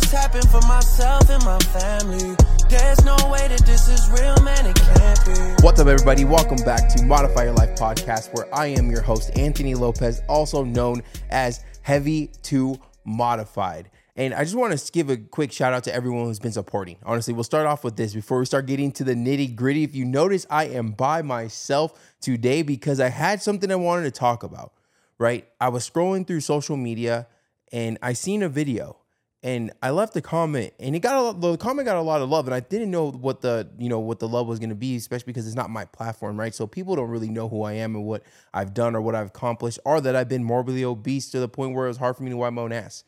this happen for myself and my family. There's no way that this is real, man, it can't be. What's up, everybody? Welcome back to Modify Your Life podcast, where I am your host, Anthony Lopez, also known as Heavy to Modified. And I just want to give a quick shout out to everyone who's been supporting. Honestly, we'll start off with this before we start getting to the nitty gritty. If you notice, I am by myself today because I had something I wanted to talk about, right? I was scrolling through social media and I seen a video and I left a comment and it got a lot, the comment got a lot of love and I didn't know what the you know what the love was going to be especially because it's not my platform right so people don't really know who I am and what I've done or what I've accomplished or that I've been morbidly obese to the point where it was hard for me to wipe my own ass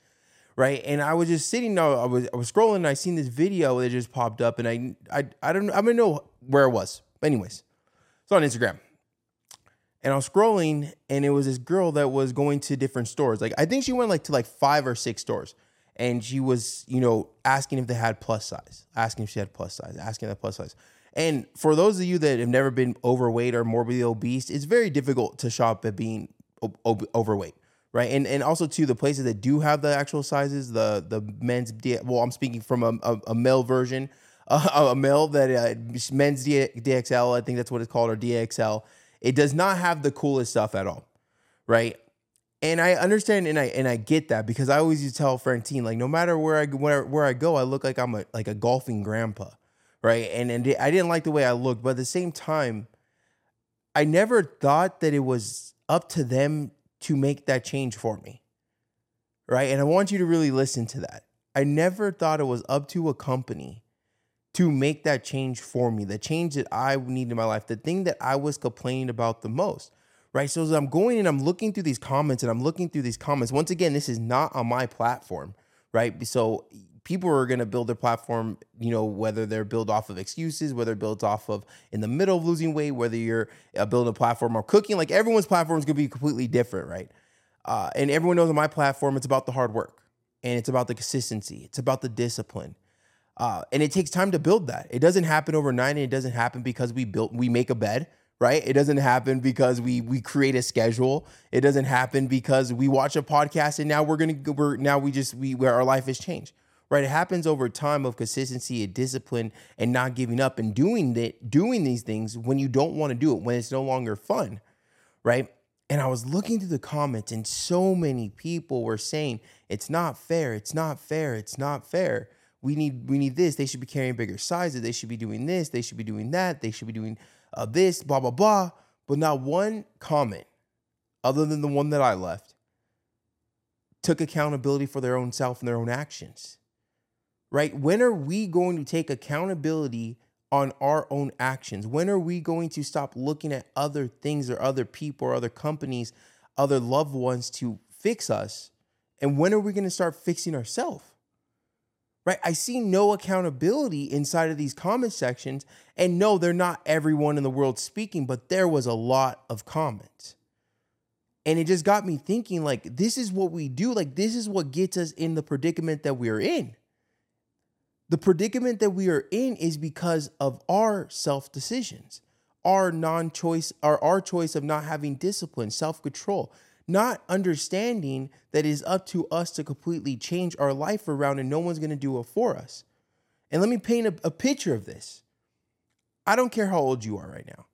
right and I was just sitting there I was I was scrolling and I seen this video that just popped up and I I I don't I don't know where it was but anyways it's on Instagram and I was scrolling and it was this girl that was going to different stores. Like I think she went like to like five or six stores. And she was, you know, asking if they had plus size, asking if she had plus size, asking that plus size. And for those of you that have never been overweight or morbidly obese, it's very difficult to shop at being ob- overweight, right? And and also to the places that do have the actual sizes, the the men's well, I'm speaking from a, a, a male version, a male that uh, men's D- DXL, I think that's what it's called, or DXL it does not have the coolest stuff at all, right? And I understand and I and I get that because I always used to tell Francine like no matter where I where where I go I look like I'm a like a golfing grandpa, right? And and I didn't like the way I looked, but at the same time, I never thought that it was up to them to make that change for me, right? And I want you to really listen to that. I never thought it was up to a company to make that change for me, the change that I need in my life, the thing that I was complaining about the most. Right. So as I'm going and I'm looking through these comments and I'm looking through these comments, once again, this is not on my platform. Right. So people are going to build their platform, you know, whether they're built off of excuses, whether built off of in the middle of losing weight, whether you're uh, building a platform or cooking, like everyone's platform is going to be completely different. Right. Uh, and everyone knows on my platform, it's about the hard work and it's about the consistency, it's about the discipline. Uh, and it takes time to build that. It doesn't happen overnight, and it doesn't happen because we built we make a bed, right? It doesn't happen because we we create a schedule. It doesn't happen because we watch a podcast and now we're gonna we're now we just we where our life has changed, right? It happens over time of consistency and discipline and not giving up and doing that doing these things when you don't want to do it when it's no longer fun, right? And I was looking through the comments, and so many people were saying it's not fair, it's not fair, it's not fair we need we need this. They should be carrying bigger sizes. They should be doing this. They should be doing that. They should be doing this. Blah blah blah. But not one comment, other than the one that I left, took accountability for their own self and their own actions. Right? When are we going to take accountability on our own actions? When are we going to stop looking at other things or other people or other companies, other loved ones to fix us? And when are we going to start fixing ourselves? Right? I see no accountability inside of these comment sections. And no, they're not everyone in the world speaking, but there was a lot of comments. And it just got me thinking like, this is what we do. Like, this is what gets us in the predicament that we're in. The predicament that we are in is because of our self decisions, our non choice, or our choice of not having discipline, self control not understanding that it is up to us to completely change our life around and no one's going to do it for us. And let me paint a, a, picture of this. I don't care how old you are right now,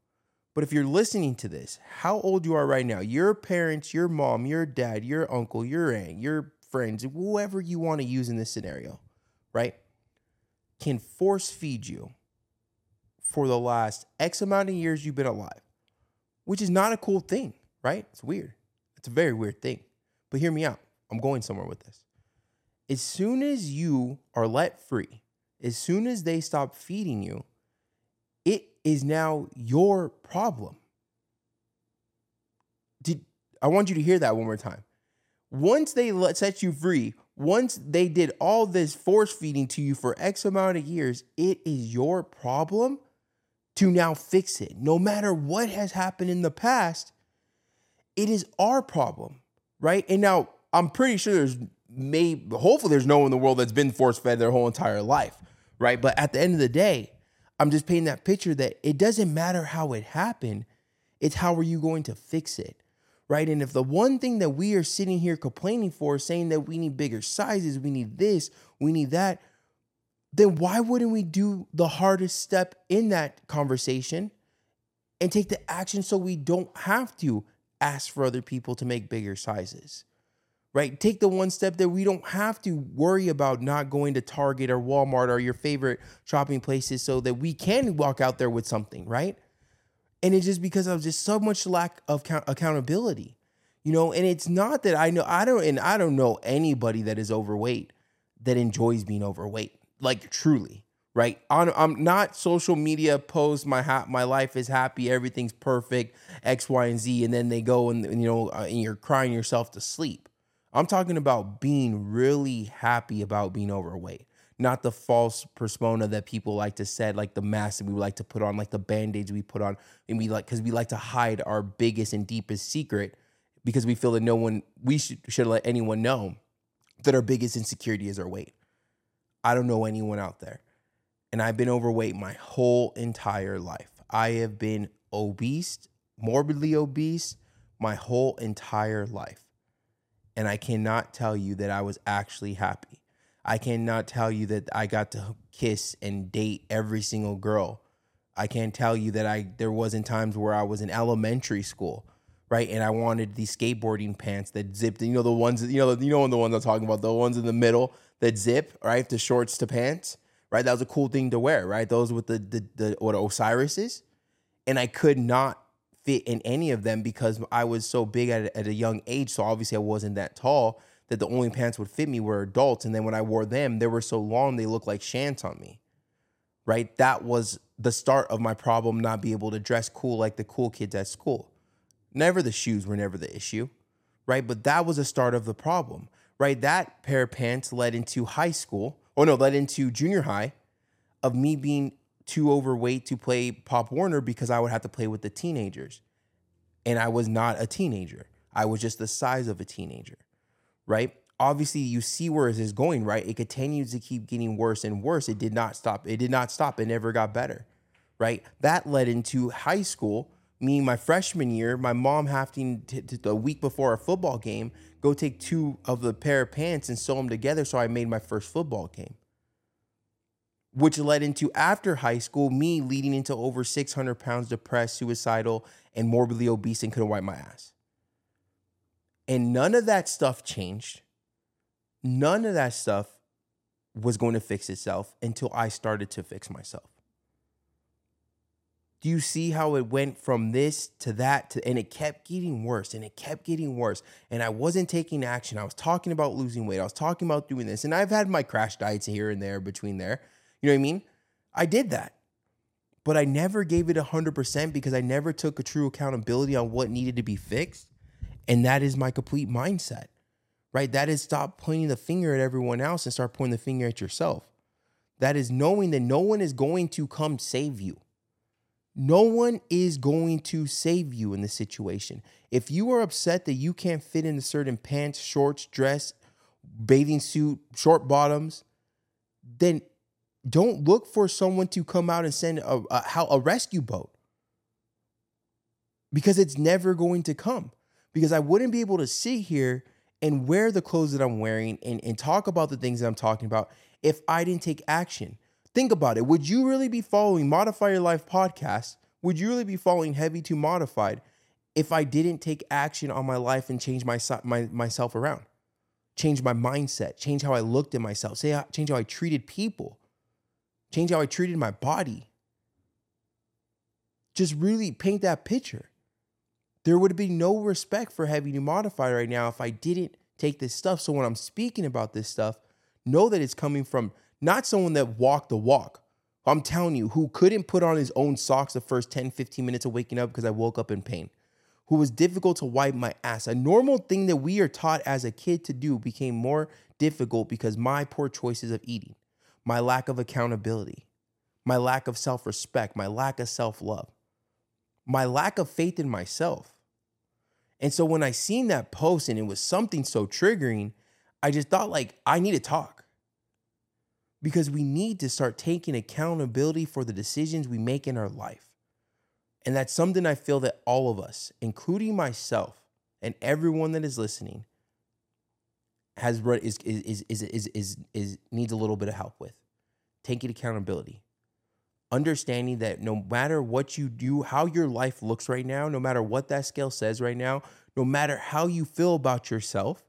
but if you're listening to this, how old you are right now, your parents, your mom, your dad, your uncle, your aunt, your friends, whoever you want to use in this scenario, right, can force feed you for the last X amount of years you've been alive, which is not a cool thing, right? It's weird. A very weird thing. But hear me out. I'm going somewhere with this. As soon as you are let free, as soon as they stop feeding you, it is now your problem. Did I want you to hear that one more time? Once they let set you free, once they did all this force feeding to you for X amount of years, it is your problem to now fix it. No matter what has happened in the past, it is our problem, right? And now I'm pretty sure there's may hopefully there's no one in the world that's been force fed their whole entire life, right? But at the end of the day, I'm just painting that picture that it doesn't matter how it happened, it's how are you going to fix it, right? And if the one thing that we are sitting here complaining for, saying that we need bigger sizes, we need this, we need that, then why wouldn't we do the hardest step in that conversation and take the action so we don't have to ask for other people to make bigger sizes? Right? Take the one step that we don't have to worry about not going to Target or Walmart or your favorite shopping places so that we can walk out there with something, right? And it's just because of just so much lack of count- accountability, you know. And it's not that I know I don't, and I don't know anybody that is overweight that enjoys being overweight, like truly, right? On, I'm not social media post my ha- my life is happy, everything's perfect, X, Y, and Z, and then they go and, you know, uh, and you're crying yourself to sleep. I'm talking about being really happy about being overweight not the false persona that people like to set, like the mask that we like to put on, like the band-aids we put on, and we like because we like to hide our biggest and deepest secret because we feel that no one we should should let anyone know that our biggest insecurity is our weight. I don't know anyone out there. And I've been overweight my whole entire life. I have been obese, morbidly obese my whole entire life. And I cannot tell you that I was actually happy. I cannot tell you that I got to kiss and date every single girl. I can't tell you that I there wasn't times where I was in elementary school, right? And I wanted these skateboarding pants that zipped, you know, the ones you know, you know the ones I'm talking about, the ones in the middle that zip, right? The shorts to pants, right? That was a cool thing to wear, right? Those with the the, the what Osiris's. And I could not fit in any of them because I was so big at, at a young age. So obviously I wasn't that tall that the only pants would fit me were adults. And then when I wore them, they were so long they looked like shants on me. Right? That was the start of my problem not be able to dress cool like the cool kids at school. Never the shoes were never the issue. Right? But that was the start of the problem. Right? That pair of pants led into high school, or no, led into junior high of me being too overweight to play Pop Warner because I would have to play with the teenagers. And I was not a teenager. I was just the size of a teenager right? Obviously, you see where this is going, right? It continues to keep getting worse and worse. It did not stop. It did not stop. It never got better, right? That led into high school. Me, my freshman year, my mom having to, to, the week before a football game go take two of the pair of pants and sew them together. So I made my first football game, which led into after high school, me leading into over 600 pounds, depressed, suicidal, and morbidly obese, and couldn't wipe my ass. And none of that stuff changed. None of that stuff was going to fix itself until I started to fix myself. Do you see how it went from this to that to and it kept getting worse and it kept getting worse and I wasn't taking action. I was talking about losing weight. I was talking about doing this and I've had my crash diets here and there between there. You know what I mean? I did that. But I never gave it 100% because I never took a true accountability on what needed to be fixed. And that is my complete mindset, right? That is stop pointing the finger at everyone else and start pointing the finger at yourself. That is knowing that no one is going to come save you. No one is going to save you in this situation. If you are upset that you can't fit into certain pants, shorts, dress, bathing suit, short bottoms, then don't look for someone to come out and send a, a, a rescue boat because it's never going to come because I wouldn't be able to sit here and wear the clothes that I'm wearing and, and talk about the things that I'm talking about if I didn't take action. Think about it. Would you really be following Modify Your Life podcast? Would you really be following Heavy to Modified if I didn't take action on my life and change my, my myself around? Change my mindset, change how I looked at myself, say uh, change how I treated people, change how I treated my body. Just really paint that picture. There would be no respect for Heavy to Modified right now if I didn't take this stuff. So when I'm speaking about this stuff, know that it's coming from not someone that walked the walk. I'm telling you, who couldn't put on his own socks the first 10, 15 minutes of waking up because I woke up in pain, who was difficult to wipe my ass. A normal thing that we are taught as a kid to do became more difficult because my poor choices of eating, my lack of accountability, my lack of self respect, my lack of self love, my lack of faith in myself. And so when I seen that post and it was something so triggering, I just thought like I need to talk. Because we need to start taking accountability for the decisions we make in our life. And that's something I feel that all of us, including myself, and everyone that is listening has is is is is is is, needs a little bit of help with. Taking accountability. Understanding that no matter what you do how your life looks right now no matter what that scale says right now no matter how you feel about yourself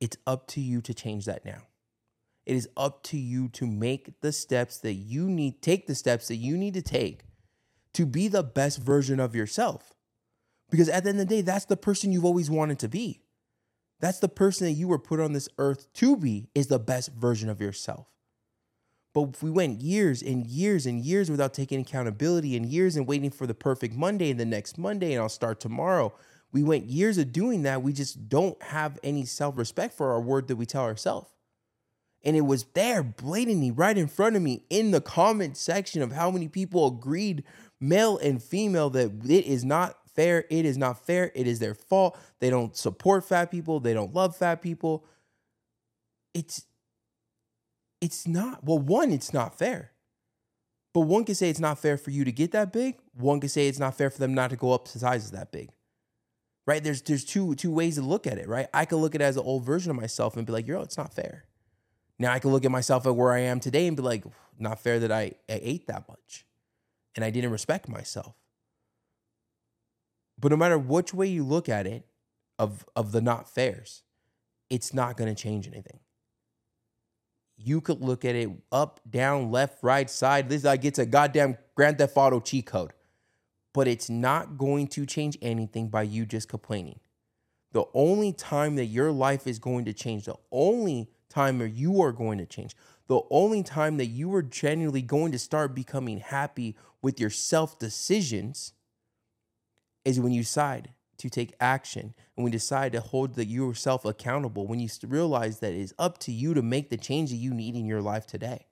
it's up to you to change that now it is up to you to make the steps that you need take the steps that you need to take to be the best version of yourself because at the end of the day that's the person you've always wanted to be that's the person that you were put on this earth to be, is the best version of yourself. But if we went years and years and years without taking accountability and years and waiting for the perfect Monday and the next Monday and I'll start tomorrow, we went years of doing that. We just don't have any self respect for our word that we tell ourselves. And it was there blatantly right in front of me in the comment section of how many people agreed, male and female, that it is not fair. It is not fair. It is their fault. They don't support fat people. They don't love fat people. It's it's not. Well, one, it's not fair. But one can say it's not fair for you to get that big. One can say it's not fair for them not to go up to sizes that big. Right? There's there's two two ways to look at it, right? I could look at it as an old version of myself and be like, yo, it's not fair. Now I can look at myself at where I am today and be like, not fair that I, I ate that much and I didn't respect myself. But no matter which way you look at it, of of the not fairs, it's not going to change anything. You could look at it up, down, left, right, side. This like it's a goddamn Grand Theft Auto cheat code, but it's not going to change anything by you just complaining. The only time that your life is going to change, the only time where you are going to change, the only time that you are genuinely going to start becoming happy with your self decisions is when you decide to take action and when you decide to hold the, yourself accountable, when you realize that it is up to you to make the change that you need in your life today.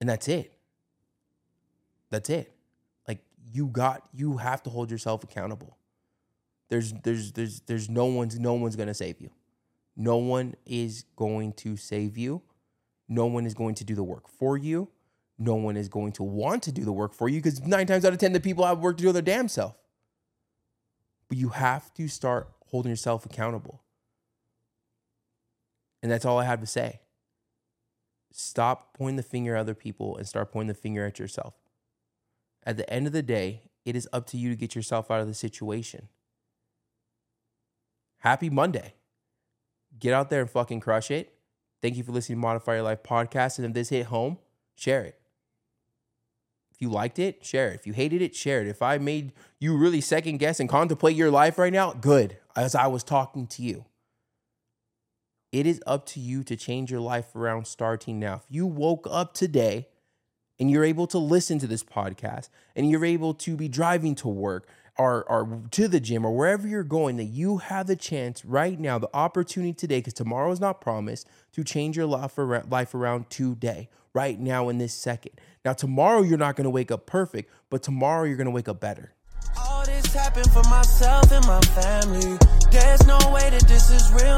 And that's it. That's it. Like you got you have to hold yourself accountable. There's there's there's there's no one's no one's to save you. No one is going to save you. No one is going to do the work for you no one is going to want to do the work for you because nine times out of 10, the people have work to do their damn self. But you have to start holding yourself accountable. And that's all I have to say. Stop pointing the finger at other people and start pointing the finger at yourself. At the end of the day, it is up to you to get yourself out of the situation. Happy Monday. Get out there and fucking crush it. Thank you for listening to Modify Your Life podcast. And if this hit home, share it If you liked it, share it. If you hated it, share it. If I made you really second guess and contemplate your life right now, good, as I was talking to you. It is up to you to change your life around starting now. If you woke up today and you're able to listen to this podcast and you're able to be driving to work or, or to the gym or wherever you're going, that you have the chance right now, the opportunity today, because tomorrow is not promised, to change your life around, life around today, right now in this second. Now, tomorrow you're not going to wake up perfect, but tomorrow you're going to wake up better. All this happened for myself and my family. There's no way that this is real.